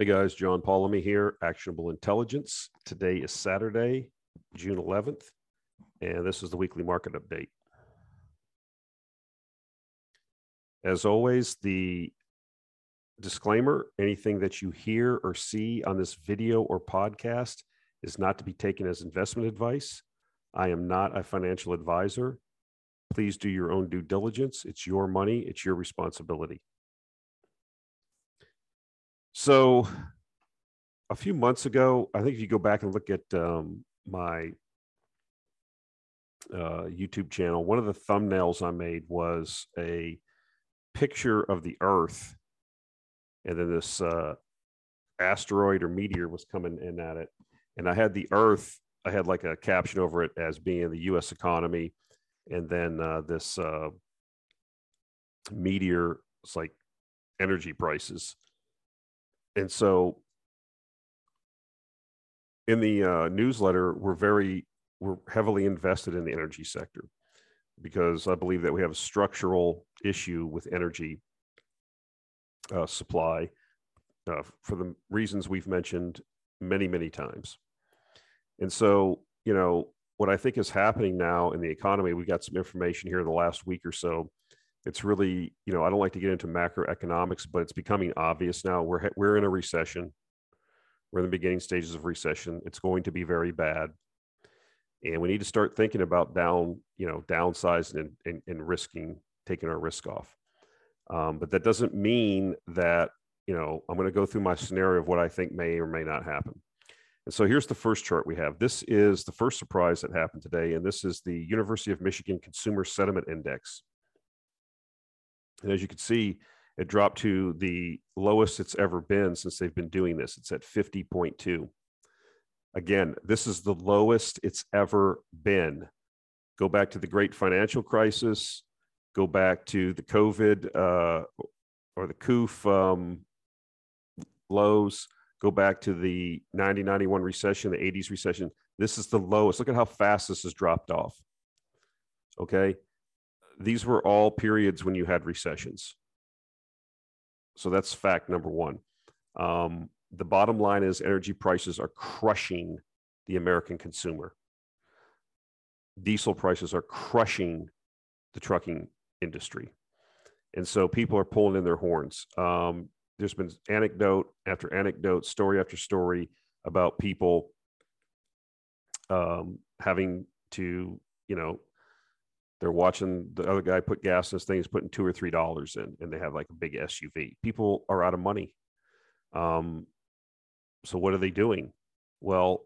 Hey guys, John Polomny here, Actionable Intelligence. Today is Saturday, June 11th, and this is the weekly market update. As always, the disclaimer anything that you hear or see on this video or podcast is not to be taken as investment advice. I am not a financial advisor. Please do your own due diligence. It's your money, it's your responsibility. So, a few months ago, I think if you go back and look at um, my uh, YouTube channel, one of the thumbnails I made was a picture of the Earth, and then this uh, asteroid or meteor was coming in at it, and I had the Earth. I had like a caption over it as being the U.S. economy, and then uh, this uh, meteor was like energy prices, and so in the uh, newsletter, we're very we're heavily invested in the energy sector because I believe that we have a structural issue with energy uh, supply uh, for the reasons we've mentioned many, many times. And so, you know, what I think is happening now in the economy, we got some information here in the last week or so. It's really, you know, I don't like to get into macroeconomics, but it's becoming obvious now. We're we're in a recession. We're in the beginning stages of recession. It's going to be very bad and we need to start thinking about down you know downsizing and, and, and risking taking our risk off um, but that doesn't mean that you know i'm going to go through my scenario of what i think may or may not happen and so here's the first chart we have this is the first surprise that happened today and this is the university of michigan consumer sentiment index and as you can see it dropped to the lowest it's ever been since they've been doing this it's at 50.2 Again, this is the lowest it's ever been. Go back to the great financial crisis, go back to the COVID uh, or the COOF um, lows, go back to the 90 91 recession, the 80s recession. This is the lowest. Look at how fast this has dropped off. Okay. These were all periods when you had recessions. So that's fact number one. Um, the bottom line is energy prices are crushing the American consumer. Diesel prices are crushing the trucking industry. And so people are pulling in their horns. Um, there's been anecdote after anecdote, story after story about people um, having to, you know, they're watching the other guy put gas in this thing, he's putting two or three dollars in, and they have like a big SUV. People are out of money. Um, so what are they doing? Well,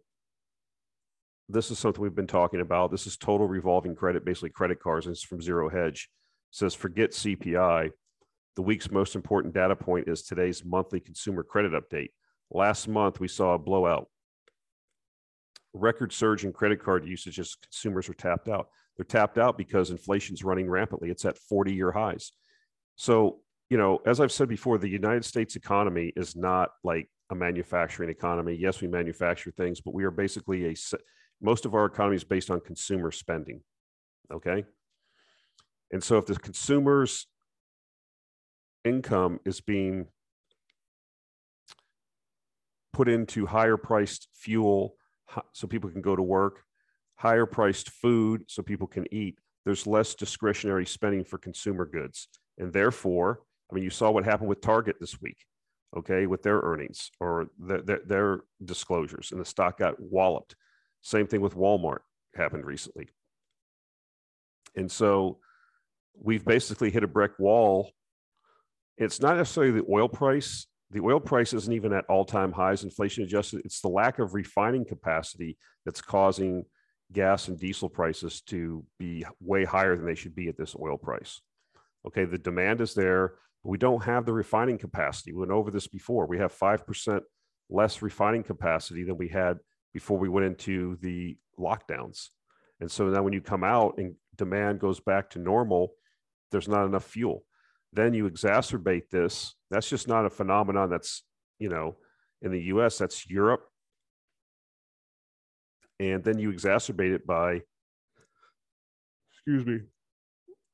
this is something we've been talking about. This is total revolving credit, basically credit cards. It's from Zero Hedge. It says forget CPI. The week's most important data point is today's monthly consumer credit update. Last month, we saw a blowout. Record surge in credit card usage as consumers are tapped out. They're tapped out because inflation's running rampantly. It's at 40 year highs. So, you know, as I've said before, the United States economy is not like a manufacturing economy. Yes, we manufacture things, but we are basically a most of our economy is based on consumer spending. Okay. And so if the consumer's income is being put into higher priced fuel so people can go to work, higher priced food so people can eat, there's less discretionary spending for consumer goods. And therefore, I mean, you saw what happened with Target this week okay, with their earnings or the, the, their disclosures, and the stock got walloped. Same thing with Walmart happened recently. And so we've basically hit a brick wall. It's not necessarily the oil price. The oil price isn't even at all time highs, inflation adjusted. It's the lack of refining capacity that's causing gas and diesel prices to be way higher than they should be at this oil price. Okay, the demand is there but we don't have the refining capacity. We went over this before. We have 5% less refining capacity than we had before we went into the lockdowns. And so now when you come out and demand goes back to normal, there's not enough fuel. Then you exacerbate this. That's just not a phenomenon that's, you know, in the US, that's Europe. And then you exacerbate it by, excuse me,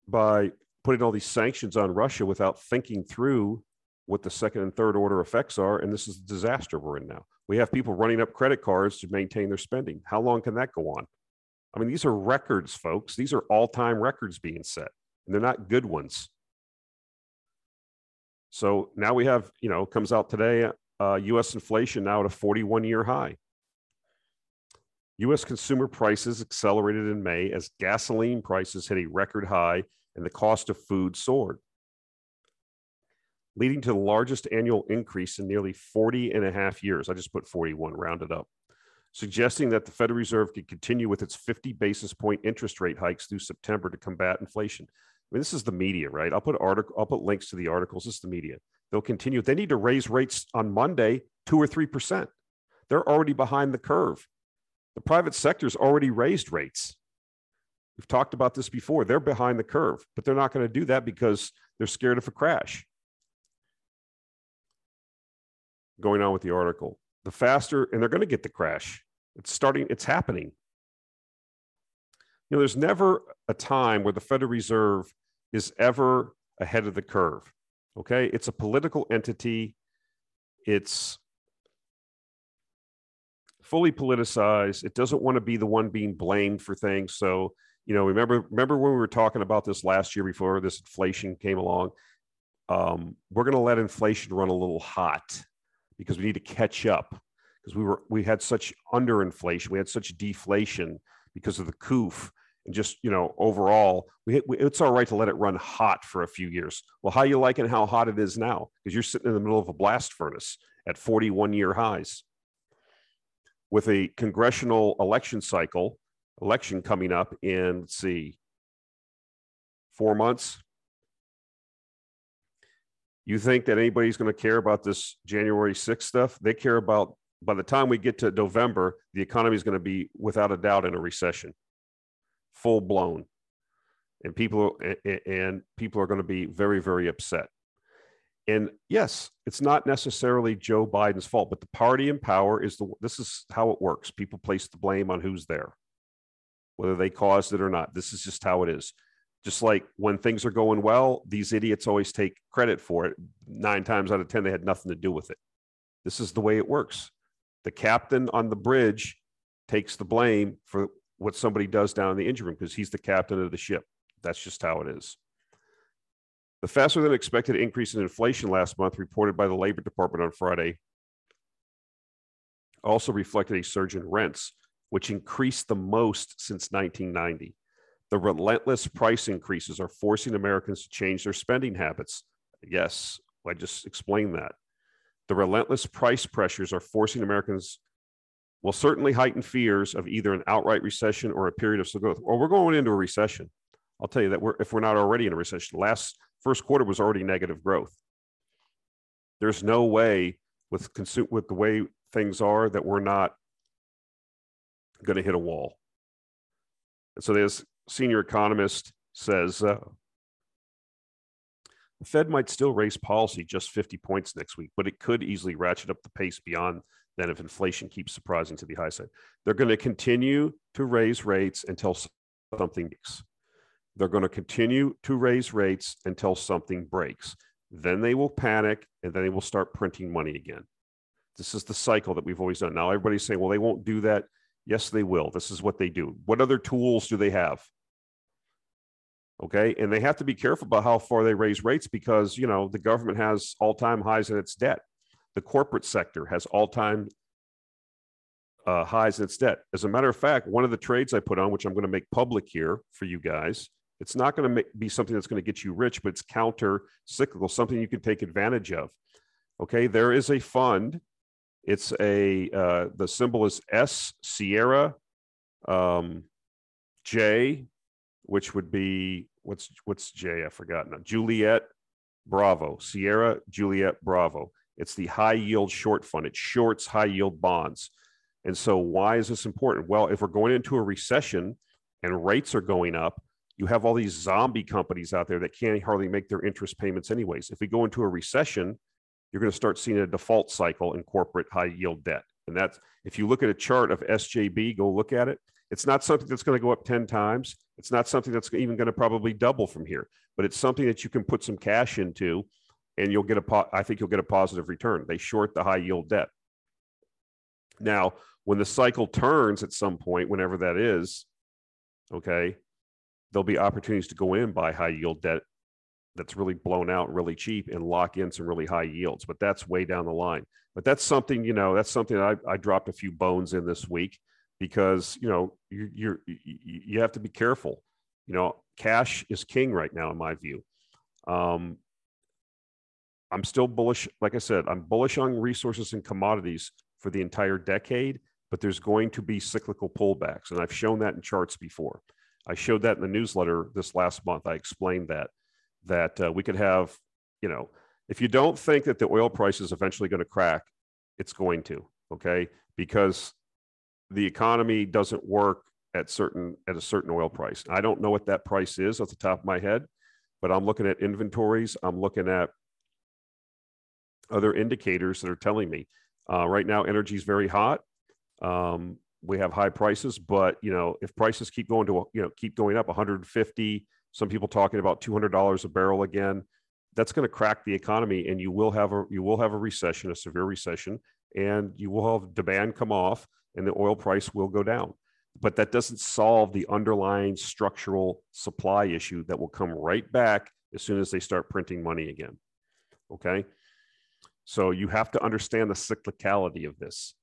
by putting all these sanctions on Russia without thinking through what the second and third order effects are. And this is the disaster we're in now. We have people running up credit cards to maintain their spending. How long can that go on? I mean, these are records, folks. These are all time records being set, and they're not good ones. So now we have, you know, comes out today, uh, US inflation now at a 41 year high. US consumer prices accelerated in May as gasoline prices hit a record high and the cost of food soared, leading to the largest annual increase in nearly 40 and a half years. I just put 41 rounded up suggesting that the Federal Reserve could continue with its 50 basis point interest rate hikes through September to combat inflation. I mean, this is the media, right? I'll put article, I'll put links to the articles. This is the media. They'll continue. They need to raise rates on Monday, two or three percent. They're already behind the curve. The private sector's already raised rates. We've talked about this before. They're behind the curve, but they're not going to do that because they're scared of a crash. Going on with the article the faster, and they're going to get the crash. It's starting, it's happening. You know, there's never a time where the Federal Reserve is ever ahead of the curve. Okay. It's a political entity, it's fully politicized. It doesn't want to be the one being blamed for things. So, you know, remember, remember when we were talking about this last year before this inflation came along? Um, we're going to let inflation run a little hot because we need to catch up because we were we had such underinflation, we had such deflation because of the coof and just you know overall we, we, it's all right to let it run hot for a few years well how you liking how hot it is now because you're sitting in the middle of a blast furnace at 41 year highs with a congressional election cycle election coming up in let's see four months you think that anybody's going to care about this January 6th stuff? They care about by the time we get to November, the economy is going to be without a doubt in a recession, full blown, and people and people are going to be very very upset. And yes, it's not necessarily Joe Biden's fault, but the party in power is the. This is how it works. People place the blame on who's there, whether they caused it or not. This is just how it is. Just like when things are going well, these idiots always take credit for it. Nine times out of 10, they had nothing to do with it. This is the way it works. The captain on the bridge takes the blame for what somebody does down in the engine room because he's the captain of the ship. That's just how it is. The faster than expected increase in inflation last month, reported by the Labor Department on Friday, also reflected a surge in rents, which increased the most since 1990. The relentless price increases are forcing Americans to change their spending habits. Yes, I just explained that. The relentless price pressures are forcing Americans will certainly heighten fears of either an outright recession or a period of slow growth. Well, we're going into a recession. I'll tell you that we're, if we're not already in a recession, last first quarter was already negative growth. There's no way with with the way things are that we're not going to hit a wall. And so this senior economist says uh, the Fed might still raise policy just 50 points next week, but it could easily ratchet up the pace beyond then if inflation keeps surprising to the high side. They're going to continue to raise rates until something breaks. They're going to continue to raise rates until something breaks. Then they will panic and then they will start printing money again. This is the cycle that we've always done. Now everybody's saying, well, they won't do that. Yes, they will. This is what they do. What other tools do they have? Okay. And they have to be careful about how far they raise rates because, you know, the government has all time highs in its debt. The corporate sector has all time uh, highs in its debt. As a matter of fact, one of the trades I put on, which I'm going to make public here for you guys, it's not going to be something that's going to get you rich, but it's counter cyclical, something you can take advantage of. Okay. There is a fund. It's a, uh, the symbol is S Sierra um, J, which would be what's what's J? I forgot now. Juliet Bravo, Sierra Juliet Bravo. It's the high yield short fund. It shorts high yield bonds. And so, why is this important? Well, if we're going into a recession and rates are going up, you have all these zombie companies out there that can't hardly make their interest payments, anyways. If we go into a recession, you're going to start seeing a default cycle in corporate high yield debt. And that's if you look at a chart of SJB, go look at it. It's not something that's going to go up 10 times. It's not something that's even going to probably double from here, but it's something that you can put some cash into and you'll get a po- I think you'll get a positive return. They short the high yield debt. Now, when the cycle turns at some point, whenever that is, okay, there'll be opportunities to go in buy high yield debt that's really blown out really cheap and lock in some really high yields. But that's way down the line. But that's something, you know, that's something I, I dropped a few bones in this week because, you know, you, you're, you have to be careful. You know, cash is king right now, in my view. Um, I'm still bullish. Like I said, I'm bullish on resources and commodities for the entire decade, but there's going to be cyclical pullbacks. And I've shown that in charts before. I showed that in the newsletter this last month. I explained that, that uh, we could have, you know, if you don't think that the oil price is eventually going to crack, it's going to, okay? Because the economy doesn't work at certain at a certain oil price. I don't know what that price is off the top of my head, but I'm looking at inventories. I'm looking at other indicators that are telling me uh, right now energy is very hot. Um, we have high prices, but you know if prices keep going to you know keep going up 150, some people talking about 200 dollars a barrel again. That's going to crack the economy, and you will have a you will have a recession, a severe recession, and you will have demand come off, and the oil price will go down. But that doesn't solve the underlying structural supply issue that will come right back as soon as they start printing money again. Okay. So you have to understand the cyclicality of this.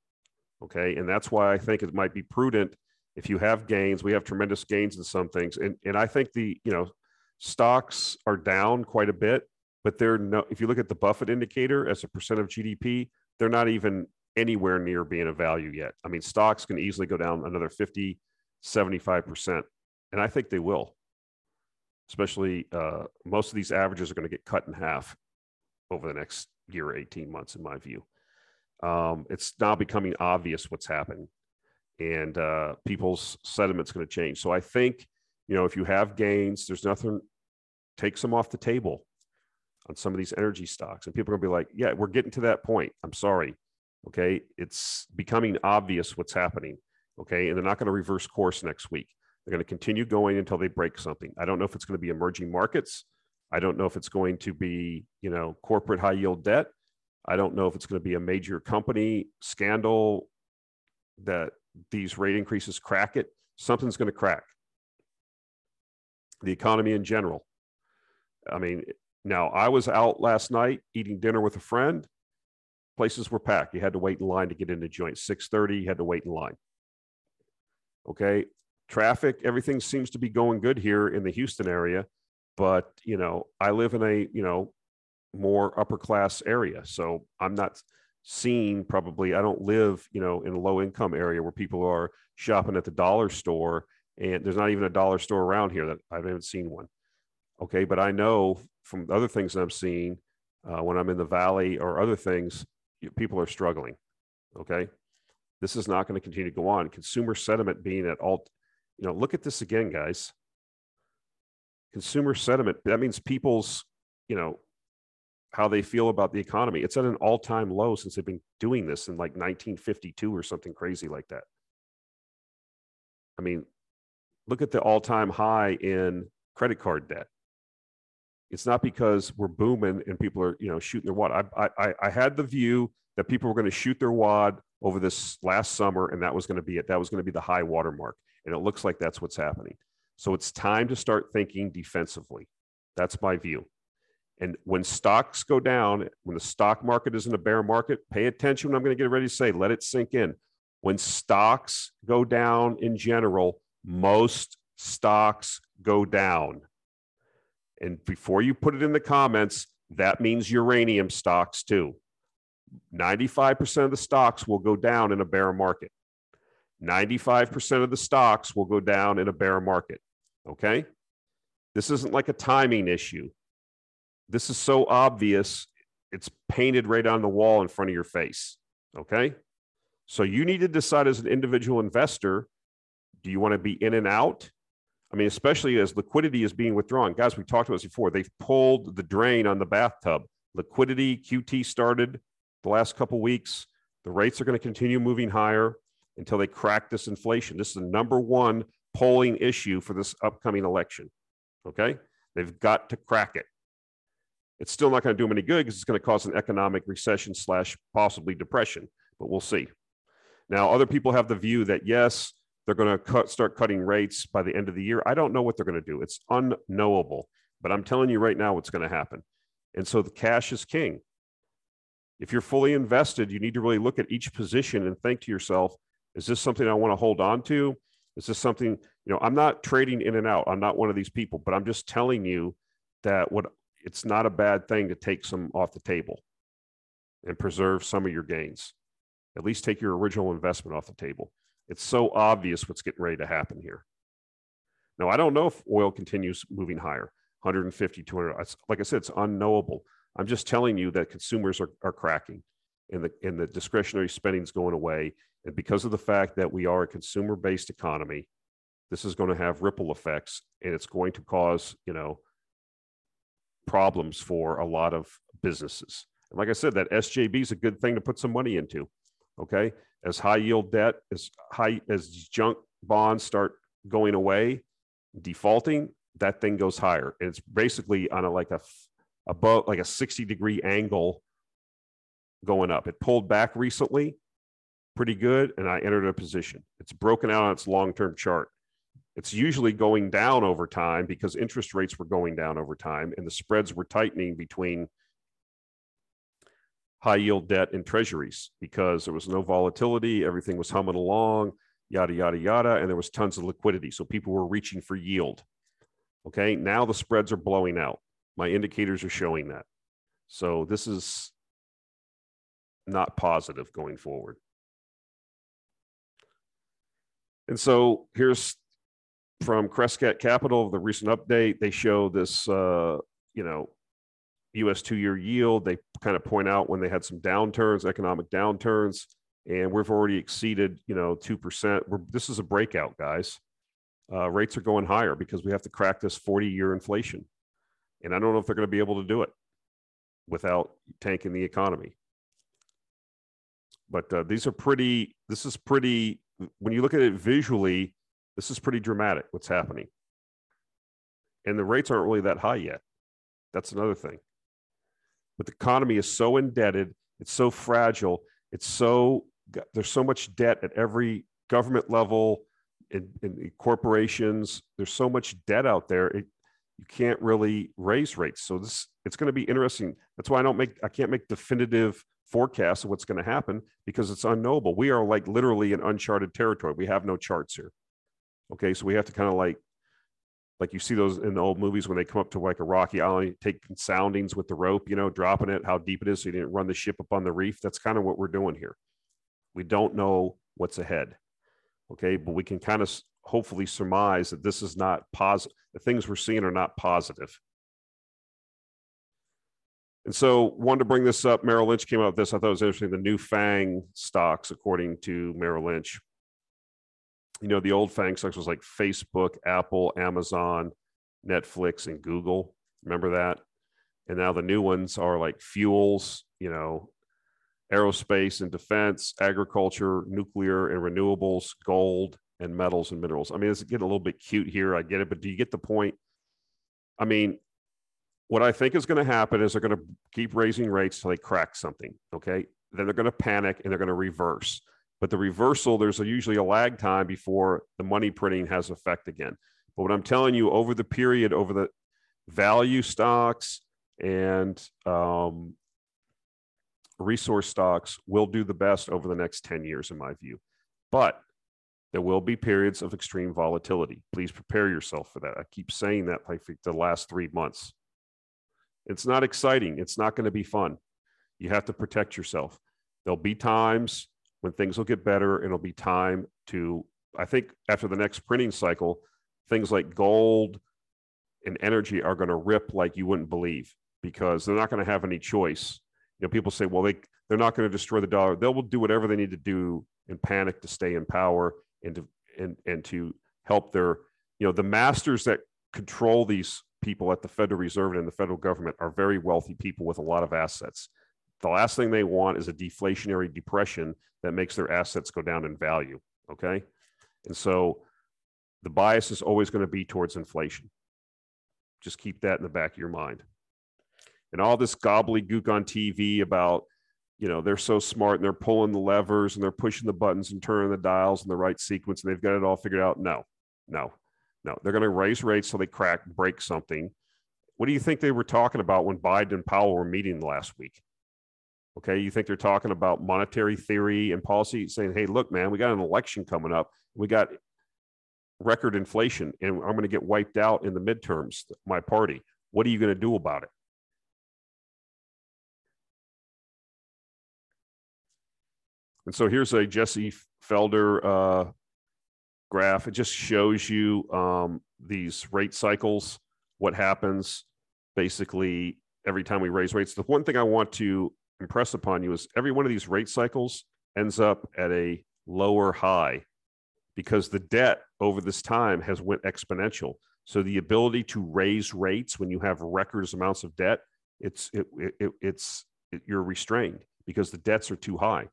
Okay. And that's why I think it might be prudent if you have gains, we have tremendous gains in some things. And, and I think the, you know, stocks are down quite a bit, but they're no, if you look at the Buffett indicator as a percent of GDP, they're not even anywhere near being a value yet. I mean, stocks can easily go down another 50, 75%. And I think they will, especially uh, most of these averages are going to get cut in half over the next year, 18 months, in my view. Um, it's now becoming obvious what's happening, and uh, people's sentiment's going to change. So I think, you know, if you have gains, there's nothing, take some off the table on some of these energy stocks. And people are going to be like, yeah, we're getting to that point. I'm sorry. Okay. It's becoming obvious what's happening. Okay. And they're not going to reverse course next week. They're going to continue going until they break something. I don't know if it's going to be emerging markets. I don't know if it's going to be, you know, corporate high yield debt. I don't know if it's going to be a major company scandal that these rate increases crack it. Something's going to crack. The economy in general. I mean, now I was out last night eating dinner with a friend. Places were packed. You had to wait in line to get into joint. 6:30, you had to wait in line. Okay. Traffic, everything seems to be going good here in the Houston area but you know i live in a you know more upper class area. So i'm not seeing probably i don't live you know in a low income area where people are shopping at the dollar store and there's not even a dollar store around here that i haven't seen one. Okay but i know from other things that i'm seeing uh, when i'm in the valley or other things people are struggling okay? This is not going to continue to go on. Consumer sentiment being at all you know look at this again guys. Consumer sentiment that means people's you know how they feel about the economy. It's at an all-time low since they've been doing this in like 1952 or something crazy like that. I mean look at the all-time high in credit card debt. It's not because we're booming and people are you know shooting their wad. I i, I had the view that people were going to shoot their wad over this last summer and that was going to be it. That was going to be the high watermark and it looks like that's what's happening. So it's time to start thinking defensively. That's my view. And when stocks go down, when the stock market is in a bear market, pay attention I'm going to get ready to say, let it sink in. When stocks go down in general, most stocks go down. And before you put it in the comments, that means uranium stocks too. 95% of the stocks will go down in a bear market. 95% of the stocks will go down in a bear market. Okay. This isn't like a timing issue. This is so obvious, it's painted right on the wall in front of your face. Okay. So you need to decide as an individual investor do you want to be in and out? I mean, especially as liquidity is being withdrawn. Guys, we talked about this before. They've pulled the drain on the bathtub. Liquidity, QT started the last couple weeks. The rates are going to continue moving higher until they crack this inflation. This is the number one polling issue for this upcoming election. Okay. They've got to crack it. It's still not going to do them any good because it's going to cause an economic recession slash possibly depression, but we'll see. Now, other people have the view that yes, they're going to cut, start cutting rates by the end of the year. I don't know what they're going to do. It's unknowable, but I'm telling you right now what's going to happen. And so the cash is king. If you're fully invested, you need to really look at each position and think to yourself, is this something I want to hold on to? Is this something, you know, I'm not trading in and out. I'm not one of these people, but I'm just telling you that what it's not a bad thing to take some off the table and preserve some of your gains. At least take your original investment off the table. It's so obvious what's getting ready to happen here. Now, I don't know if oil continues moving higher, 150, 200. Like I said, it's unknowable. I'm just telling you that consumers are, are cracking and the, and the discretionary spending is going away. And because of the fact that we are a consumer based economy, this is going to have ripple effects and it's going to cause, you know, problems for a lot of businesses. And like I said, that SJB is a good thing to put some money into. Okay. As high yield debt, as high as junk bonds start going away, defaulting, that thing goes higher. And it's basically on a like a above like a 60 degree angle going up. It pulled back recently, pretty good, and I entered a position. It's broken out on its long term chart. It's usually going down over time because interest rates were going down over time and the spreads were tightening between high yield debt and treasuries because there was no volatility, everything was humming along, yada, yada, yada, and there was tons of liquidity. So people were reaching for yield. Okay, now the spreads are blowing out. My indicators are showing that. So this is not positive going forward. And so here's from Crescat Capital, the recent update. They show this, uh, you know, U.S. two-year yield. They kind of point out when they had some downturns, economic downturns, and we've already exceeded, you know, two percent. This is a breakout, guys. Uh, rates are going higher because we have to crack this 40-year inflation. And I don't know if they're going to be able to do it without tanking the economy. But uh, these are pretty, this is pretty, when you look at it visually, this is pretty dramatic what's happening. And the rates aren't really that high yet. That's another thing. But the economy is so indebted, it's so fragile, it's so, there's so much debt at every government level, in, in corporations, there's so much debt out there. It, you can't really raise rates. So this it's going to be interesting. That's why I don't make I can't make definitive forecasts of what's going to happen because it's unknowable. We are like literally in uncharted territory. We have no charts here. Okay, so we have to kind of like like you see those in the old movies when they come up to like a rocky island, take soundings with the rope, you know, dropping it, how deep it is, so you didn't run the ship up on the reef. That's kind of what we're doing here. We don't know what's ahead. Okay, but we can kind of hopefully surmise that this is not positive. The things we're seeing are not positive. And so, wanted to bring this up. Merrill Lynch came out with this. I thought it was interesting. The new FANG stocks, according to Merrill Lynch. You know, the old FANG stocks was like Facebook, Apple, Amazon, Netflix, and Google. Remember that? And now the new ones are like fuels, you know, aerospace and defense, agriculture, nuclear and renewables, gold, and metals and minerals. I mean, it's getting a little bit cute here. I get it, but do you get the point? I mean, what I think is going to happen is they're going to keep raising rates till they crack something. Okay. Then they're going to panic and they're going to reverse. But the reversal, there's usually a lag time before the money printing has effect again. But what I'm telling you, over the period, over the value stocks and um, resource stocks will do the best over the next 10 years, in my view. But there will be periods of extreme volatility. Please prepare yourself for that. I keep saying that like the last three months. It's not exciting. It's not going to be fun. You have to protect yourself. There'll be times when things will get better, it'll be time to, I think, after the next printing cycle, things like gold and energy are going to rip like you wouldn't believe because they're not going to have any choice. You know, people say, well, they, they're not going to destroy the dollar. They'll do whatever they need to do in panic to stay in power and to and and to help their you know the masters that control these people at the Federal Reserve and in the federal government are very wealthy people with a lot of assets. The last thing they want is a deflationary depression that makes their assets go down in value. Okay. And so the bias is always going to be towards inflation. Just keep that in the back of your mind. and all this gobbledygook on TV about, you know, they're so smart and they're pulling the levers and they're pushing the buttons and turning the dials in the right sequence and they've got it all figured out. No, no, no. They're going to raise rates so they crack, break something. What do you think they were talking about when Biden and Powell were meeting last week? Okay, you think they're talking about monetary theory and policy, saying, "Hey, look, man, we got an election coming up. We got record inflation, and I'm going to get wiped out in the midterms. My party. What are you going to do about it?" And so here's a Jesse Felder uh, graph. It just shows you um, these rate cycles, what happens basically every time we raise rates. The one thing I want to impress upon you is every one of these rate cycles ends up at a lower high because the debt over this time has went exponential. So the ability to raise rates when you have records amounts of debt, it's it, it, it's it, you're restrained because the debts are too high.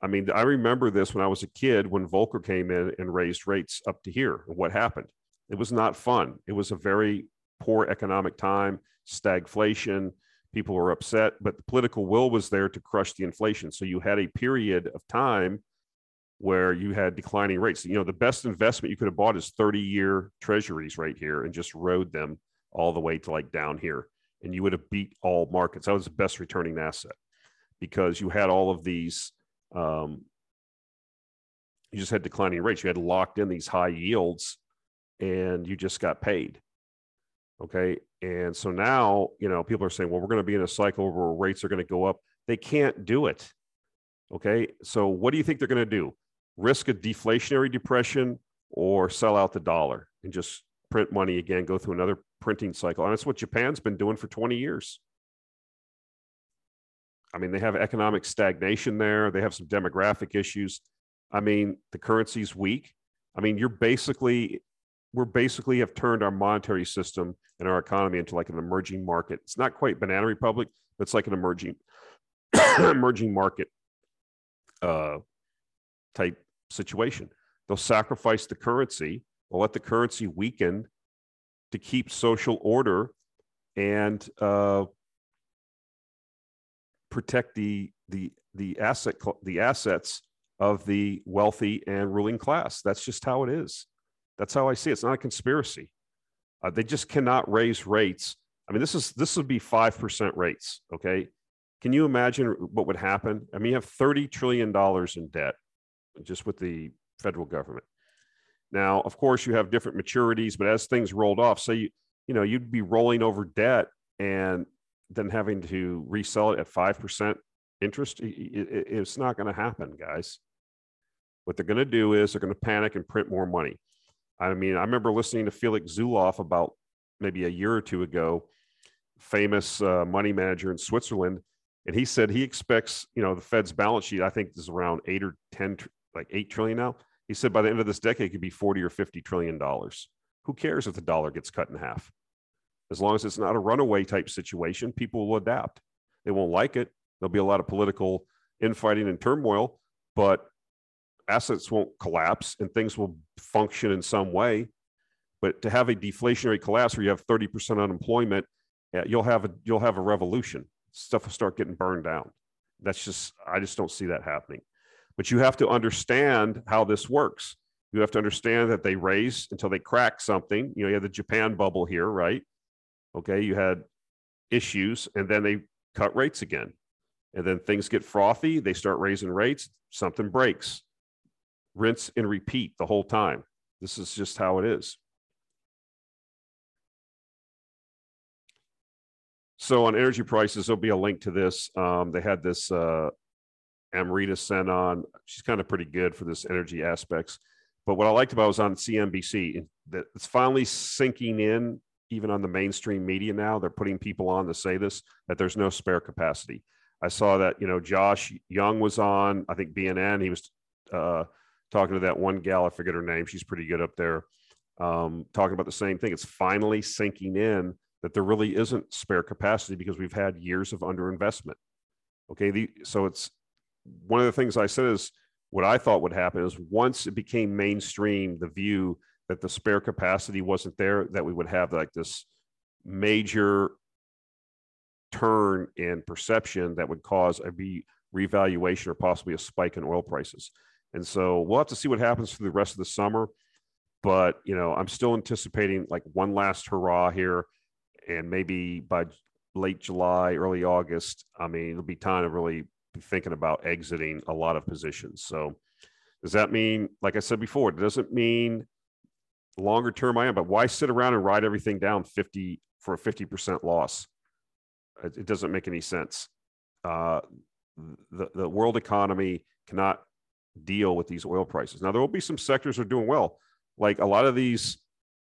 I mean, I remember this when I was a kid when Volcker came in and raised rates up to here. What happened? It was not fun. It was a very poor economic time, stagflation, people were upset, but the political will was there to crush the inflation. So you had a period of time where you had declining rates. You know, the best investment you could have bought is 30 year treasuries right here and just rode them all the way to like down here. And you would have beat all markets. That was the best returning asset because you had all of these, um, you just had declining rates. You had locked in these high yields and you just got paid. Okay. And so now, you know, people are saying, well, we're going to be in a cycle where rates are going to go up. They can't do it. Okay. So what do you think they're going to do? Risk a deflationary depression or sell out the dollar and just print money again, go through another printing cycle. And that's what Japan's been doing for 20 years. I mean, they have economic stagnation there, they have some demographic issues. I mean, the currency's weak. I mean, you're basically we're basically have turned our monetary system and our economy into like an emerging market. It's not quite banana republic, but it's like an emerging emerging market uh, type situation. They'll sacrifice the currency. They'll let the currency weaken to keep social order and uh, protect the the the asset the assets of the wealthy and ruling class. That's just how it is. That's how I see it. It's not a conspiracy. Uh, they just cannot raise rates. I mean, this is this would be five percent rates. Okay, can you imagine what would happen? I mean, you have thirty trillion dollars in debt just with the federal government. Now, of course, you have different maturities, but as things rolled off, so you you know you'd be rolling over debt and then having to resell it at five percent interest. It's not going to happen, guys. What they're going to do is they're going to panic and print more money. I mean, I remember listening to Felix Zulauf about maybe a year or two ago, famous uh, money manager in Switzerland, and he said he expects, you know, the Fed's balance sheet, I think is around eight or 10, like eight trillion now. He said by the end of this decade, it could be 40 or 50 trillion dollars. Who cares if the dollar gets cut in half? As long as it's not a runaway type situation, people will adapt. They won't like it. There'll be a lot of political infighting and turmoil, but assets won't collapse and things will function in some way. But to have a deflationary collapse where you have 30% unemployment, you'll have a you'll have a revolution. Stuff will start getting burned down. That's just I just don't see that happening. But you have to understand how this works. You have to understand that they raise until they crack something. You know, you had the Japan bubble here, right? Okay, you had issues and then they cut rates again. And then things get frothy, they start raising rates, something breaks rinse and repeat the whole time. This is just how it is. So on energy prices, there'll be a link to this. Um, they had this uh, Amrita Sen on. She's kind of pretty good for this energy aspects. But what I liked about it was on CNBC. That it's finally sinking in, even on the mainstream media now. They're putting people on to say this that there's no spare capacity. I saw that you know Josh Young was on. I think BNN. He was uh, talking to that one gal, I forget her name. She's pretty good up there, um, talking about the same thing. It's finally sinking in that there really isn't spare capacity because we've had years of underinvestment. Okay. The, so it's one of the things I said is what I thought would happen is once it became mainstream, the view that the spare capacity wasn't there, that we would have like this major turn in perception that would cause a re- revaluation or possibly a spike in oil prices. And so we'll have to see what happens for the rest of the summer. But you know, I'm still anticipating like one last hurrah here, and maybe by late July, early August, I mean, it'll be time to really be thinking about exiting a lot of positions. So does that mean, like I said before, it doesn't mean longer term I am, but why sit around and ride everything down 50 for a 50% loss? It, doesn't make any sense. Uh, the, the world economy cannot deal with these oil prices. Now, there will be some sectors that are doing well. Like a lot of these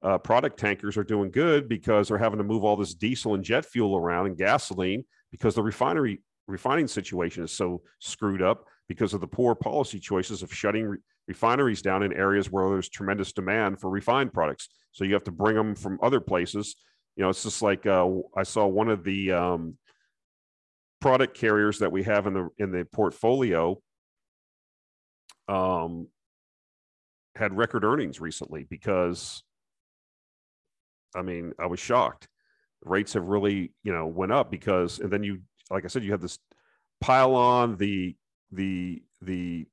uh, product tankers are doing good because they're having to move all this diesel and jet fuel around and gasoline because the refinery refining situation is so screwed up because of the poor policy choices of shutting re- refineries down in areas where there's tremendous demand for refined products. So you have to bring them from other places. You know, it's just like uh, I saw one of the um, product carriers that we have in the in the portfolio um, had record earnings recently because I mean, I was shocked. Rates have really, you know, went up because, and then you, like I said, you have this pile on the the the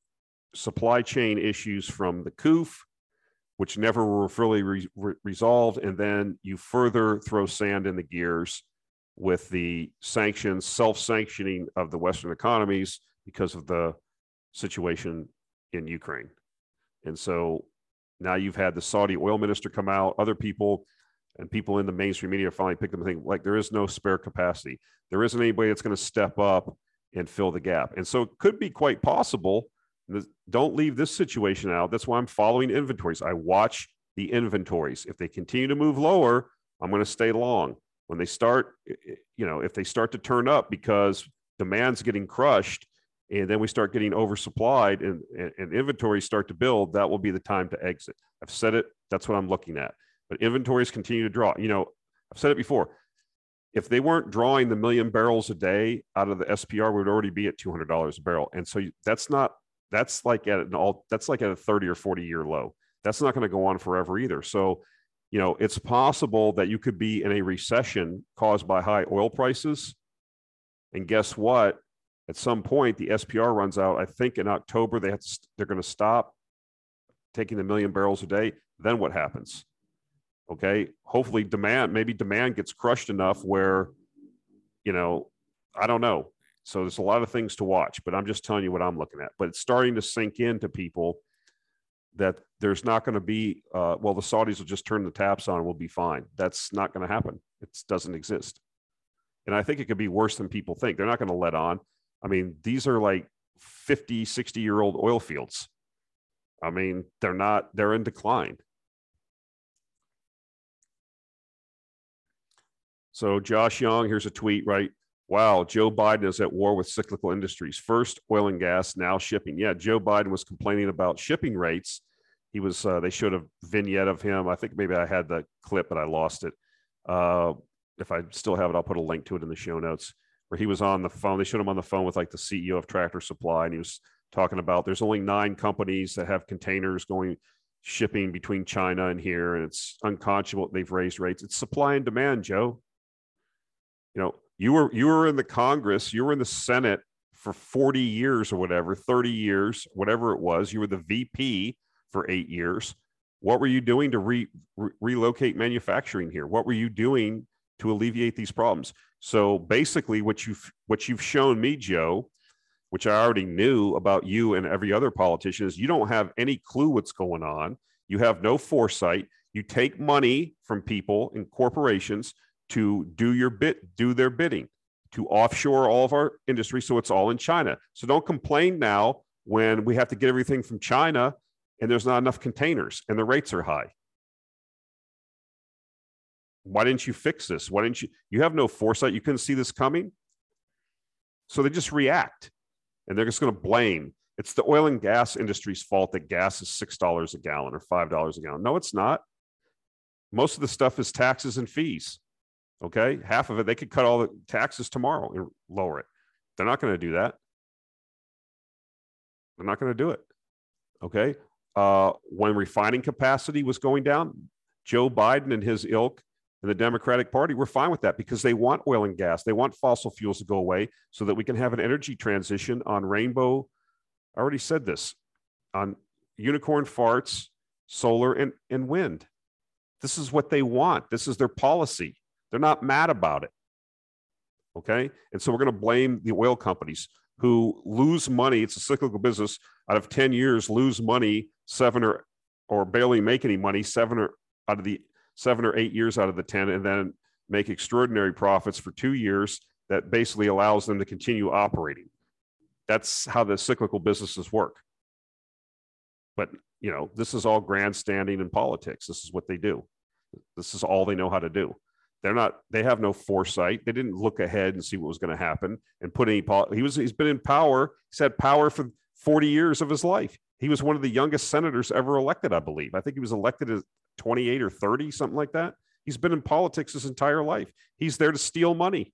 supply chain issues from the COOF, which never were fully re- re- resolved, and then you further throw sand in the gears with the sanctions, self-sanctioning of the Western economies because of the situation in Ukraine, and so now you've had the Saudi oil minister come out, other people and people in the mainstream media finally picked them and think like there is no spare capacity. There isn't anybody that's going to step up and fill the gap. And so it could be quite possible. Don't leave this situation out. That's why I'm following inventories. I watch the inventories. If they continue to move lower, I'm going to stay long. When they start, you know, if they start to turn up because demand's getting crushed and then we start getting oversupplied and, and, and inventories start to build, that will be the time to exit. I've said it. That's what I'm looking at but inventories continue to draw. You know, I've said it before. If they weren't drawing the million barrels a day out of the SPR, we would already be at two hundred dollars a barrel. And so that's not that's like at an all that's like at a thirty or forty year low. That's not going to go on forever either. So, you know, it's possible that you could be in a recession caused by high oil prices. And guess what? At some point, the SPR runs out. I think in October they have to, they're going to stop taking the million barrels a day. Then what happens? Okay. Hopefully, demand, maybe demand gets crushed enough where, you know, I don't know. So there's a lot of things to watch, but I'm just telling you what I'm looking at. But it's starting to sink into people that there's not going to be, uh, well, the Saudis will just turn the taps on and we'll be fine. That's not going to happen. It doesn't exist. And I think it could be worse than people think. They're not going to let on. I mean, these are like 50, 60 year old oil fields. I mean, they're not, they're in decline. So Josh Young, here's a tweet, right? Wow, Joe Biden is at war with cyclical industries. First oil and gas, now shipping. Yeah, Joe Biden was complaining about shipping rates. He was. Uh, they showed a vignette of him. I think maybe I had the clip, but I lost it. Uh, if I still have it, I'll put a link to it in the show notes. Where he was on the phone. They showed him on the phone with like the CEO of Tractor Supply, and he was talking about there's only nine companies that have containers going shipping between China and here, and it's unconscionable they've raised rates. It's supply and demand, Joe you know, you were you were in the Congress, you were in the Senate for 40 years or whatever, 30 years, whatever it was. You were the VP for eight years. What were you doing to re, re, relocate manufacturing here? What were you doing to alleviate these problems? So basically, what you've what you've shown me, Joe, which I already knew about you and every other politician, is you don't have any clue what's going on. You have no foresight. You take money from people and corporations to do your bit, do their bidding, to offshore all of our industry so it's all in China. So don't complain now when we have to get everything from China and there's not enough containers and the rates are high. Why didn't you fix this? Why didn't you? You have no foresight. You couldn't see this coming. So they just react and they're just going to blame. It's the oil and gas industry's fault that gas is $6 a gallon or $5 a gallon. No, it's not. Most of the stuff is taxes and fees. Okay. Half of it, they could cut all the taxes tomorrow and lower it. They're not going to do that. They're not going to do it. Okay. Uh, when refining capacity was going down, Joe Biden and his ilk, and the Democratic Party, we're fine with that because they want oil and gas. They want fossil fuels to go away so that we can have an energy transition on rainbow. I already said this on unicorn farts, solar, and, and wind. This is what they want. This is their policy. They're not mad about it. Okay. And so we're going to blame the oil companies who lose money. It's a cyclical business. Out of 10 years, lose money seven or or barely make any money seven or out of the seven or eight years out of the 10, and then make extraordinary profits for two years that basically allows them to continue operating. That's how the cyclical businesses work. But you know, this is all grandstanding in politics. This is what they do. This is all they know how to do. They're not. They have no foresight. They didn't look ahead and see what was going to happen and put any. He was. He's been in power. He's had power for forty years of his life. He was one of the youngest senators ever elected, I believe. I think he was elected at 28 or 30, something like that. He's been in politics his entire life. He's there to steal money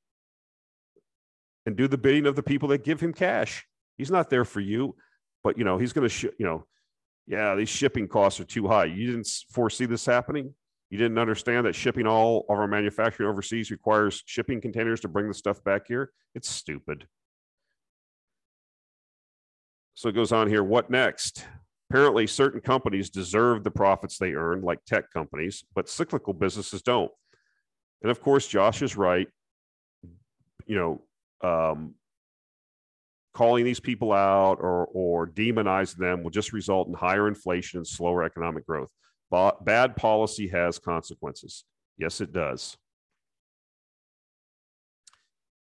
and do the bidding of the people that give him cash. He's not there for you, but you know, he's going to, sh- you know, yeah, these shipping costs are too high. You didn't foresee this happening. You didn't understand that shipping all of our manufacturing overseas requires shipping containers to bring the stuff back here. It's stupid. So it goes on here. What next? Apparently, certain companies deserve the profits they earn, like tech companies, but cyclical businesses don't. And of course, Josh is right. You know, um, calling these people out or, or demonizing them will just result in higher inflation and slower economic growth. But bad policy has consequences. Yes, it does.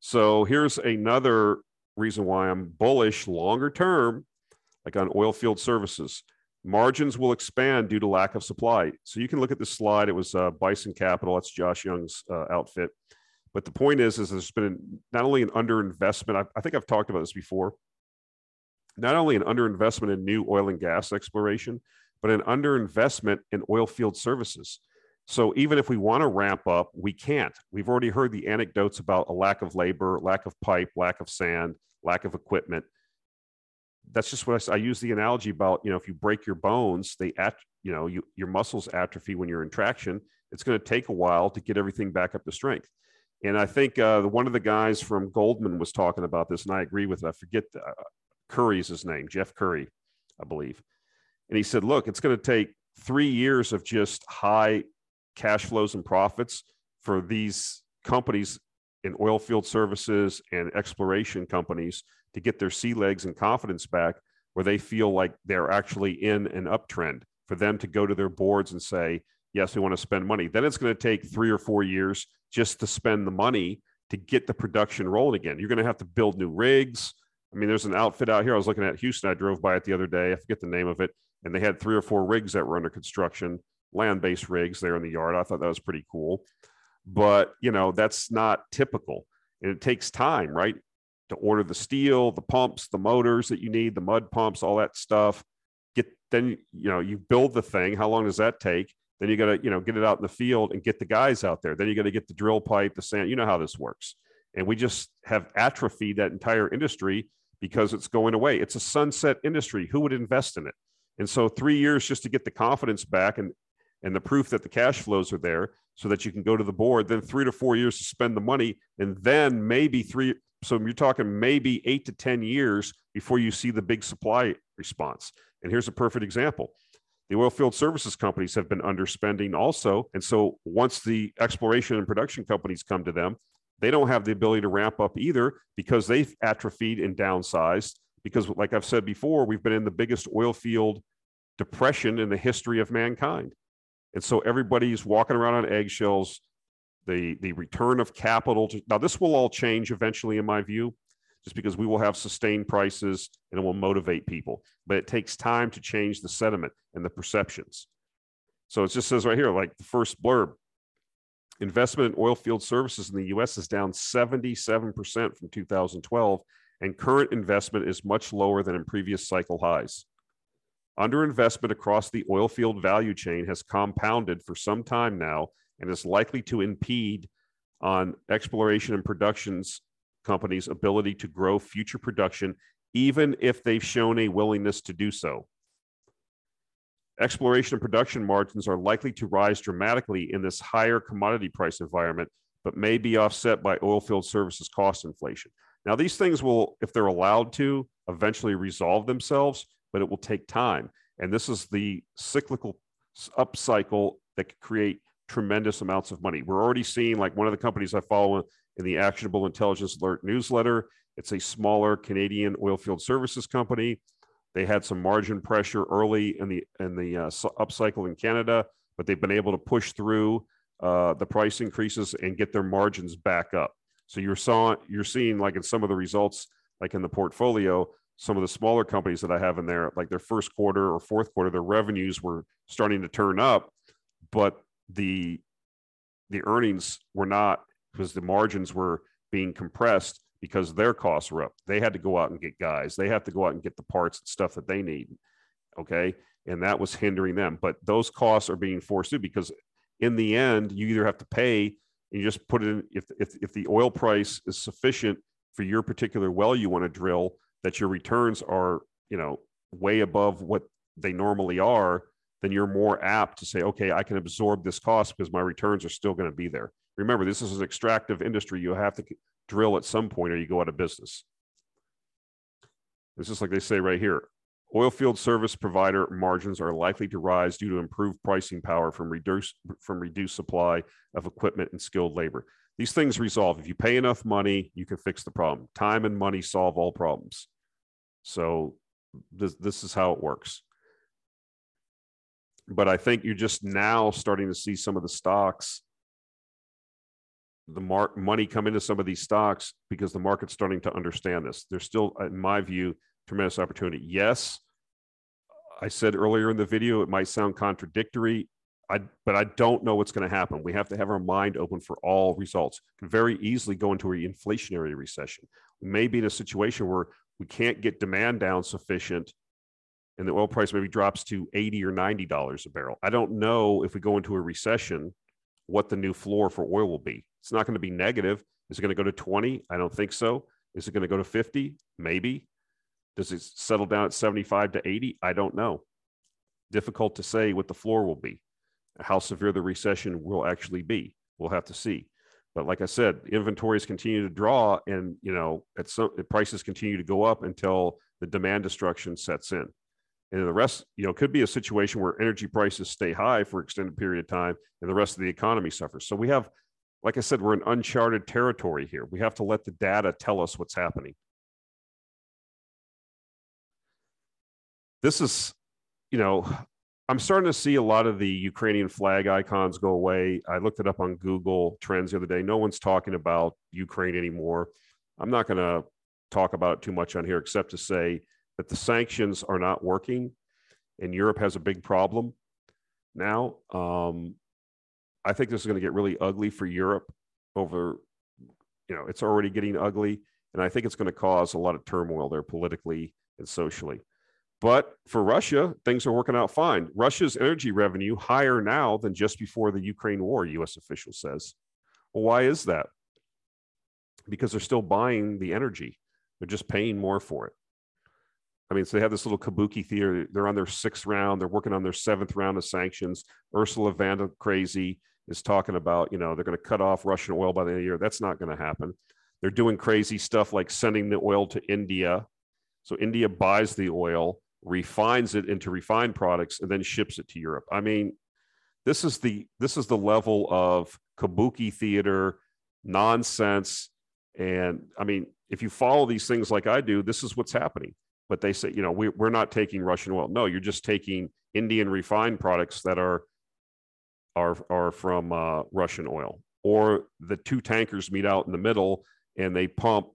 So here's another reason why I'm bullish longer term, like on oil field services. Margins will expand due to lack of supply. So you can look at this slide. It was uh, Bison Capital. That's Josh Young's uh, outfit. But the point is, is there's been not only an underinvestment. I, I think I've talked about this before. Not only an underinvestment in new oil and gas exploration, but an underinvestment in oil field services. So even if we want to ramp up, we can't. We've already heard the anecdotes about a lack of labor, lack of pipe, lack of sand, lack of equipment. That's just what I, I use the analogy about. You know, if you break your bones, they at you know you, your muscles atrophy when you're in traction. It's going to take a while to get everything back up to strength. And I think uh, one of the guys from Goldman was talking about this, and I agree with it. I forget uh, Currie's his name, Jeff Currie, I believe. And he said, look, it's going to take three years of just high cash flows and profits for these companies in oil field services and exploration companies to get their sea legs and confidence back where they feel like they're actually in an uptrend for them to go to their boards and say yes we want to spend money. Then it's going to take three or four years just to spend the money to get the production rolling again. You're going to have to build new rigs. I mean there's an outfit out here. I was looking at houston. I drove by it the other day. I forget the name of it. And they had three or four rigs that were under construction land-based rigs there in the yard. I thought that was pretty cool. But you know that's not typical. And it takes time right to order the steel the pumps the motors that you need the mud pumps all that stuff. Get then you know you build the thing. How long does that take? Then you got to you know get it out in the field and get the guys out there. Then you got to get the drill pipe the sand you know how this works. And we just have atrophied that entire industry because it's going away. It's a sunset industry. Who would invest in it? And so three years just to get the confidence back and and the proof that the cash flows are there so that you can go to the board, then three to four years to spend the money, and then maybe three. So you're talking maybe eight to 10 years before you see the big supply response. And here's a perfect example. The oil field services companies have been underspending also. And so once the exploration and production companies come to them, they don't have the ability to ramp up either because they've atrophied and downsized. Because, like I've said before, we've been in the biggest oil field depression in the history of mankind. And so everybody's walking around on eggshells. The, the return of capital. To, now, this will all change eventually, in my view, just because we will have sustained prices and it will motivate people. But it takes time to change the sentiment and the perceptions. So it just says right here, like the first blurb investment in oil field services in the US is down 77% from 2012, and current investment is much lower than in previous cycle highs. Underinvestment across the oil field value chain has compounded for some time now and is likely to impede on exploration and productions companies' ability to grow future production, even if they've shown a willingness to do so. Exploration and production margins are likely to rise dramatically in this higher commodity price environment, but may be offset by oilfield services cost inflation. Now, these things will, if they're allowed to, eventually resolve themselves, but it will take time. And this is the cyclical upcycle that could create tremendous amounts of money. We're already seeing, like one of the companies I follow in the Actionable Intelligence Alert newsletter, it's a smaller Canadian oilfield services company. They had some margin pressure early in the in the uh, upcycle in Canada, but they've been able to push through uh, the price increases and get their margins back up. So you're saw you're seeing like in some of the results, like in the portfolio, some of the smaller companies that I have in there, like their first quarter or fourth quarter, their revenues were starting to turn up, but the the earnings were not because the margins were being compressed because their costs were up. They had to go out and get guys. They have to go out and get the parts and stuff that they need. Okay. And that was hindering them. But those costs are being forced to because in the end, you either have to pay and you just put it in if, if, if the oil price is sufficient for your particular well you want to drill, that your returns are, you know, way above what they normally are, then you're more apt to say, okay, I can absorb this cost because my returns are still going to be there. Remember, this is an extractive industry. You have to drill at some point or you go out of business. It's just like they say right here. Oilfield service provider margins are likely to rise due to improved pricing power from reduced from reduced supply of equipment and skilled labor. These things resolve. If you pay enough money, you can fix the problem. Time and money solve all problems. So this this is how it works. But I think you're just now starting to see some of the stocks the mark money come into some of these stocks because the market's starting to understand this. There's still, in my view, tremendous opportunity. Yes, I said earlier in the video it might sound contradictory, I, but I don't know what's going to happen. We have to have our mind open for all results. Can very easily go into an inflationary recession. We may be in a situation where we can't get demand down sufficient and the oil price maybe drops to 80 or 90 dollars a barrel. I don't know if we go into a recession what the new floor for oil will be. It's not going to be negative. Is it going to go to 20? I don't think so. Is it going to go to 50? Maybe. Does it settle down at 75 to 80? I don't know. Difficult to say what the floor will be. How severe the recession will actually be. We'll have to see. But like I said, inventories continue to draw, and you know, at some prices continue to go up until the demand destruction sets in. And the rest, you know, could be a situation where energy prices stay high for extended period of time, and the rest of the economy suffers. So we have like I said, we're in uncharted territory here. We have to let the data tell us what's happening. This is, you know, I'm starting to see a lot of the Ukrainian flag icons go away. I looked it up on Google Trends the other day. No one's talking about Ukraine anymore. I'm not going to talk about it too much on here, except to say that the sanctions are not working, and Europe has a big problem now. Um, I think this is going to get really ugly for Europe over, you know, it's already getting ugly. And I think it's going to cause a lot of turmoil there politically and socially. But for Russia, things are working out fine. Russia's energy revenue higher now than just before the Ukraine war, US official says. Well, why is that? Because they're still buying the energy. They're just paying more for it. I mean, so they have this little kabuki theater. They're on their sixth round. They're working on their seventh round of sanctions. Ursula von der crazy is talking about, you know, they're going to cut off Russian oil by the end of the year. That's not going to happen. They're doing crazy stuff like sending the oil to India. So India buys the oil, refines it into refined products, and then ships it to Europe. I mean, this is the this is the level of kabuki theater nonsense. And I mean, if you follow these things like I do, this is what's happening. But they say, you know, we, we're not taking Russian oil. No, you're just taking Indian refined products that are are are from uh, Russian oil, or the two tankers meet out in the middle and they pump.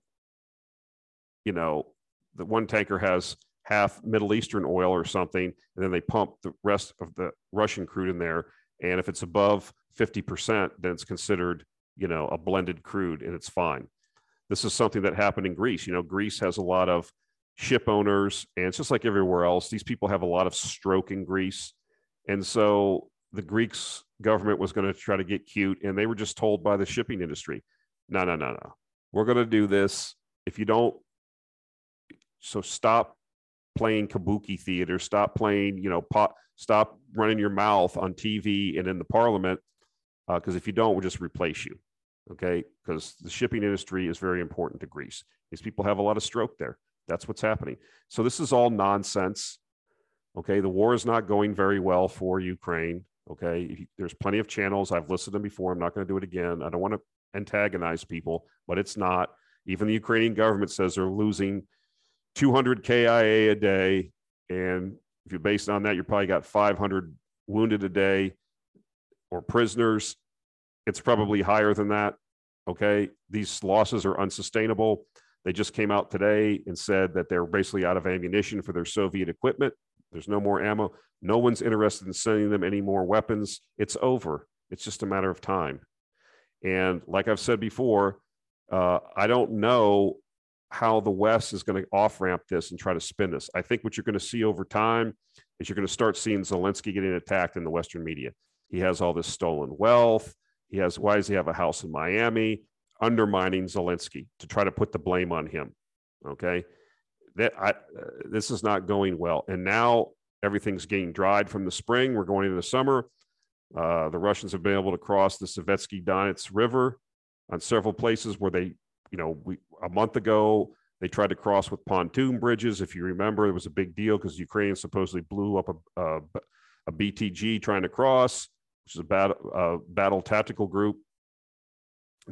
You know, the one tanker has half Middle Eastern oil or something, and then they pump the rest of the Russian crude in there. And if it's above fifty percent, then it's considered you know a blended crude, and it's fine. This is something that happened in Greece. You know, Greece has a lot of ship owners, and it's just like everywhere else. These people have a lot of stroke in Greece, and so the Greeks government was going to try to get cute, and they were just told by the shipping industry, no, no, no, no, we're going to do this. If you don't, so stop playing kabuki theater, stop playing, you know, pot, stop running your mouth on TV and in the parliament. Because uh, if you don't, we'll just replace you. Okay. Because the shipping industry is very important to Greece. These people have a lot of stroke there. That's what's happening. So this is all nonsense. Okay. The war is not going very well for Ukraine. Okay. There's plenty of channels. I've listed them before. I'm not going to do it again. I don't want to antagonize people, but it's not. Even the Ukrainian government says they're losing 200 KIA a day. And if you're based on that, you probably got 500 wounded a day or prisoners. It's probably higher than that. Okay. These losses are unsustainable. They just came out today and said that they're basically out of ammunition for their Soviet equipment. There's no more ammo. No one's interested in sending them any more weapons. It's over. It's just a matter of time. And like I've said before, uh, I don't know how the West is going to off ramp this and try to spin this. I think what you're going to see over time is you're going to start seeing Zelensky getting attacked in the Western media. He has all this stolen wealth. He has, why does he have a house in Miami? Undermining Zelensky to try to put the blame on him. Okay. That I, uh, this is not going well. And now everything's getting dried from the spring. We're going into the summer. Uh, the Russians have been able to cross the Seversky Donets River on several places where they, you know, we, a month ago they tried to cross with pontoon bridges. If you remember, it was a big deal because Ukraine supposedly blew up a, a, a, BTG trying to cross, which is a battle, battle tactical group,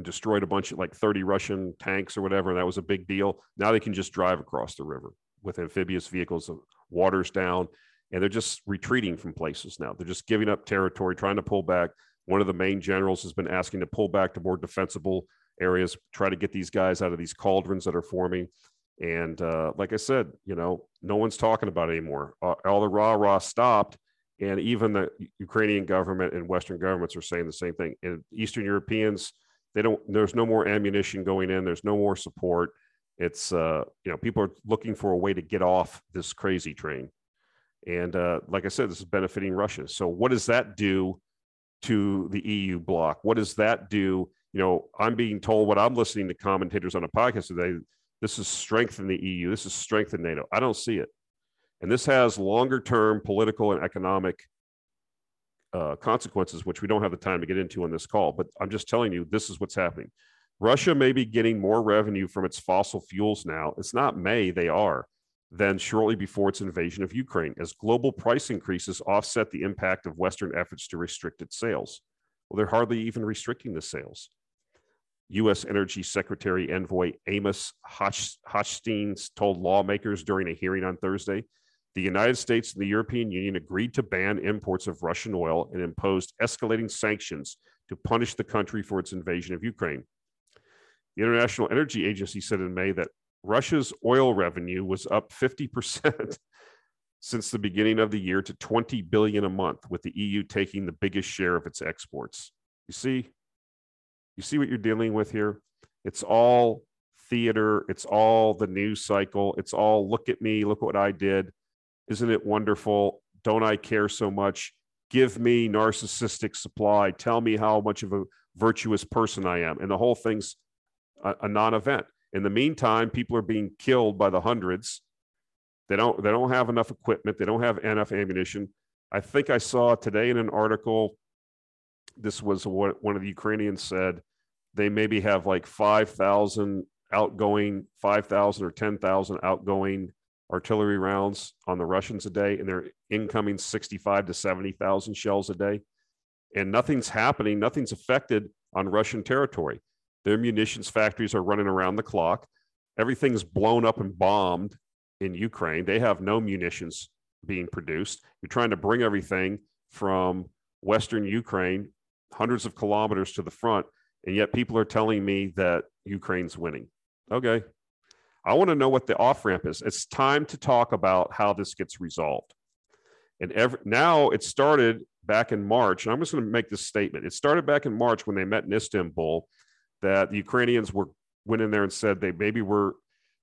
destroyed a bunch of like 30 Russian tanks or whatever. And that was a big deal. Now they can just drive across the river with amphibious vehicles. The water's down and they're just retreating from places now. They're just giving up territory, trying to pull back. One of the main generals has been asking to pull back to more defensible areas, try to get these guys out of these cauldrons that are forming. And uh, like I said, you know, no one's talking about it anymore. Uh, all the rah rah stopped, and even the Ukrainian government and Western governments are saying the same thing. And Eastern Europeans, they don't. There's no more ammunition going in. There's no more support. It's uh, you know, people are looking for a way to get off this crazy train. And uh, like I said, this is benefiting Russia. So what does that do to the EU bloc? What does that do? You know, I'm being told what I'm listening to commentators on a podcast today. This is strengthen the EU. This is strengthen NATO. I don't see it. And this has longer term political and economic uh, consequences, which we don't have the time to get into on this call. But I'm just telling you, this is what's happening. Russia may be getting more revenue from its fossil fuels now. It's not may, they are than shortly before its invasion of Ukraine, as global price increases offset the impact of Western efforts to restrict its sales. Well, they're hardly even restricting the sales. U.S. Energy Secretary Envoy Amos Hochstein told lawmakers during a hearing on Thursday the United States and the European Union agreed to ban imports of Russian oil and imposed escalating sanctions to punish the country for its invasion of Ukraine. The International Energy Agency said in May that Russia's oil revenue was up 50% since the beginning of the year to 20 billion a month, with the EU taking the biggest share of its exports. You see, you see what you're dealing with here? It's all theater, it's all the news cycle, it's all look at me, look what I did. Isn't it wonderful? Don't I care so much? Give me narcissistic supply. Tell me how much of a virtuous person I am. And the whole thing's a, a non event. In the meantime, people are being killed by the hundreds. They don't they don't have enough equipment. They don't have enough ammunition. I think I saw today in an article. This was what one of the Ukrainians said. They maybe have like five thousand outgoing, five thousand or ten thousand outgoing artillery rounds on the Russians a day, and they're incoming sixty-five to seventy thousand shells a day, and nothing's happening. Nothing's affected on Russian territory. Their munitions factories are running around the clock. Everything's blown up and bombed in Ukraine. They have no munitions being produced. You're trying to bring everything from Western Ukraine, hundreds of kilometers to the front, and yet people are telling me that Ukraine's winning. Okay. I want to know what the off ramp is. It's time to talk about how this gets resolved. And every, now it started back in March. And I'm just going to make this statement. It started back in March when they met in Istanbul that the Ukrainians were went in there and said they maybe were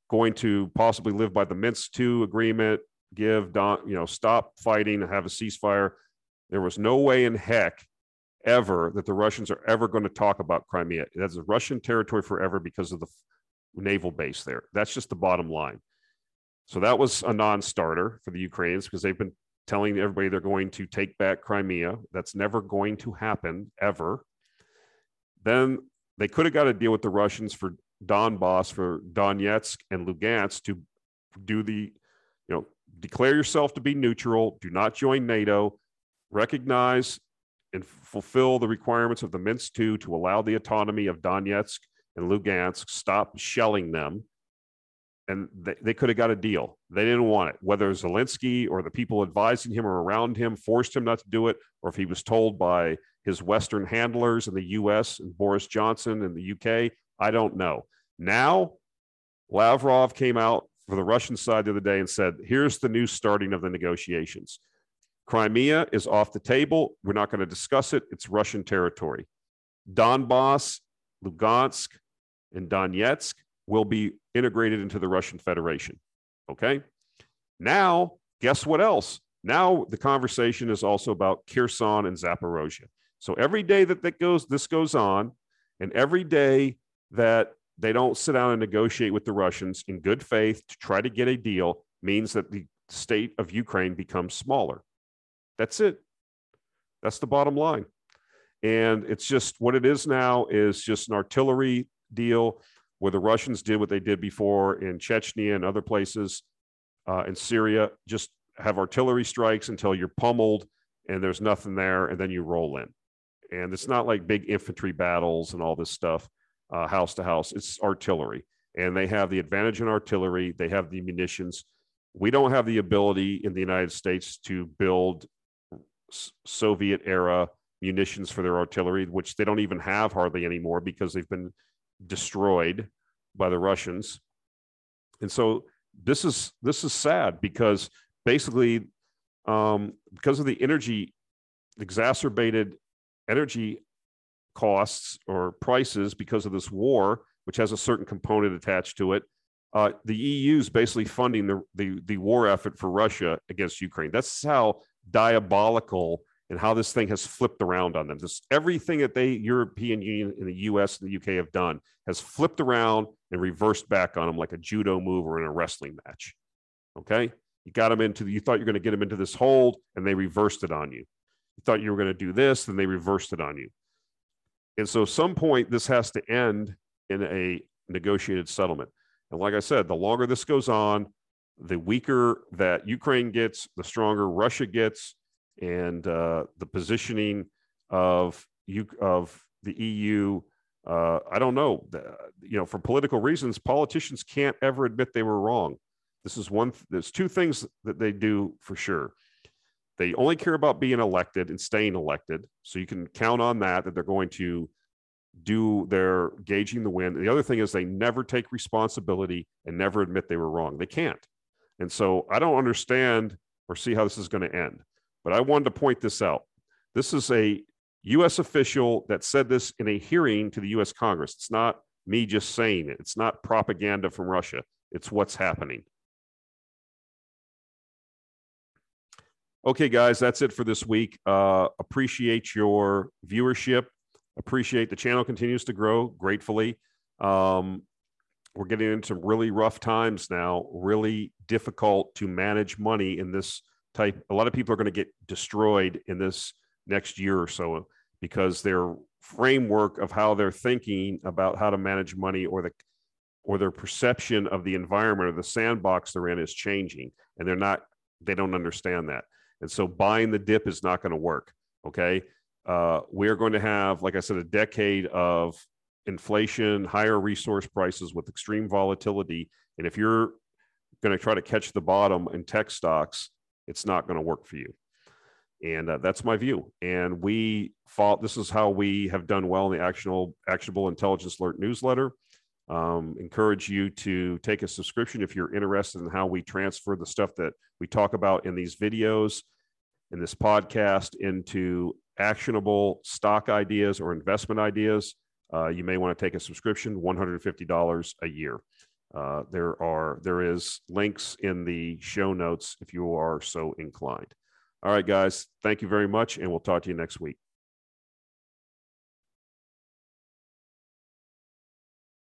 going to possibly live by the Minsk II agreement, give Don, you know, stop fighting and have a ceasefire. There was no way in heck ever that the Russians are ever going to talk about Crimea. That's a Russian territory forever because of the naval base there. That's just the bottom line. So that was a non starter for the Ukrainians because they've been telling everybody they're going to take back Crimea. That's never going to happen ever. Then they could have got a deal with the Russians for Donbass, for Donetsk and Lugansk to do the, you know, declare yourself to be neutral, do not join NATO, recognize and fulfill the requirements of the Minsk II to allow the autonomy of Donetsk and Lugansk, stop shelling them. And they, they could have got a deal. They didn't want it. Whether Zelensky or the people advising him or around him forced him not to do it, or if he was told by his Western handlers in the US and Boris Johnson in the UK, I don't know. Now, Lavrov came out for the Russian side the other day and said, here's the new starting of the negotiations. Crimea is off the table. We're not going to discuss it. It's Russian territory. Donbass, Lugansk, and Donetsk will be integrated into the Russian Federation. Okay. Now, guess what else? Now the conversation is also about Kherson and Zaporozhye. So every day that, that goes, this goes on, and every day that they don't sit down and negotiate with the Russians in good faith to try to get a deal means that the state of Ukraine becomes smaller. That's it. That's the bottom line. And it's just what it is now is just an artillery deal where the Russians did what they did before in Chechnya and other places uh, in Syria. Just have artillery strikes until you're pummeled and there's nothing there, and then you roll in. And it's not like big infantry battles and all this stuff, uh, house to house. It's artillery, and they have the advantage in artillery. They have the munitions. We don't have the ability in the United States to build Soviet era munitions for their artillery, which they don't even have hardly anymore because they've been destroyed by the Russians. And so this is this is sad because basically um, because of the energy exacerbated energy costs or prices because of this war, which has a certain component attached to it. Uh, the EU is basically funding the, the, the war effort for Russia against Ukraine. That's how diabolical and how this thing has flipped around on them. This everything that they European Union and the US and the UK have done has flipped around and reversed back on them like a judo move or in a wrestling match. Okay? You got them into the, you thought you're going to get them into this hold and they reversed it on you. You thought you were going to do this, and they reversed it on you. And so some point this has to end in a negotiated settlement. And like I said, the longer this goes on, the weaker that Ukraine gets, the stronger Russia gets, and uh, the positioning of you of the EU. Uh, I don't know. You know, for political reasons, politicians can't ever admit they were wrong. This is one. There's two things that they do for sure. They only care about being elected and staying elected, so you can count on that. That they're going to do their gauging the wind. The other thing is they never take responsibility and never admit they were wrong. They can't. And so I don't understand or see how this is going to end. But I wanted to point this out. This is a U.S. official that said this in a hearing to the U.S. Congress. It's not me just saying it, it's not propaganda from Russia, it's what's happening. Okay, guys, that's it for this week. Uh, appreciate your viewership. Appreciate the channel continues to grow gratefully. Um, we're getting into really rough times now, really difficult to manage money in this type. A lot of people are going to get destroyed in this next year or so because their framework of how they're thinking about how to manage money or the or their perception of the environment or the sandbox they're in is changing and they're not they don't understand that and so buying the dip is not going to work okay uh, we're going to have like i said a decade of inflation, higher resource prices with extreme volatility. And if you're going to try to catch the bottom in tech stocks, it's not going to work for you. And uh, that's my view. And we fought, this is how we have done well in the actionable, actionable intelligence alert newsletter. Um, encourage you to take a subscription if you're interested in how we transfer the stuff that we talk about in these videos, in this podcast, into actionable stock ideas or investment ideas uh, you may want to take a subscription, $150 a year. Uh, there are there is links in the show notes if you are so inclined. All right, guys, thank you very much, and we'll talk to you next week.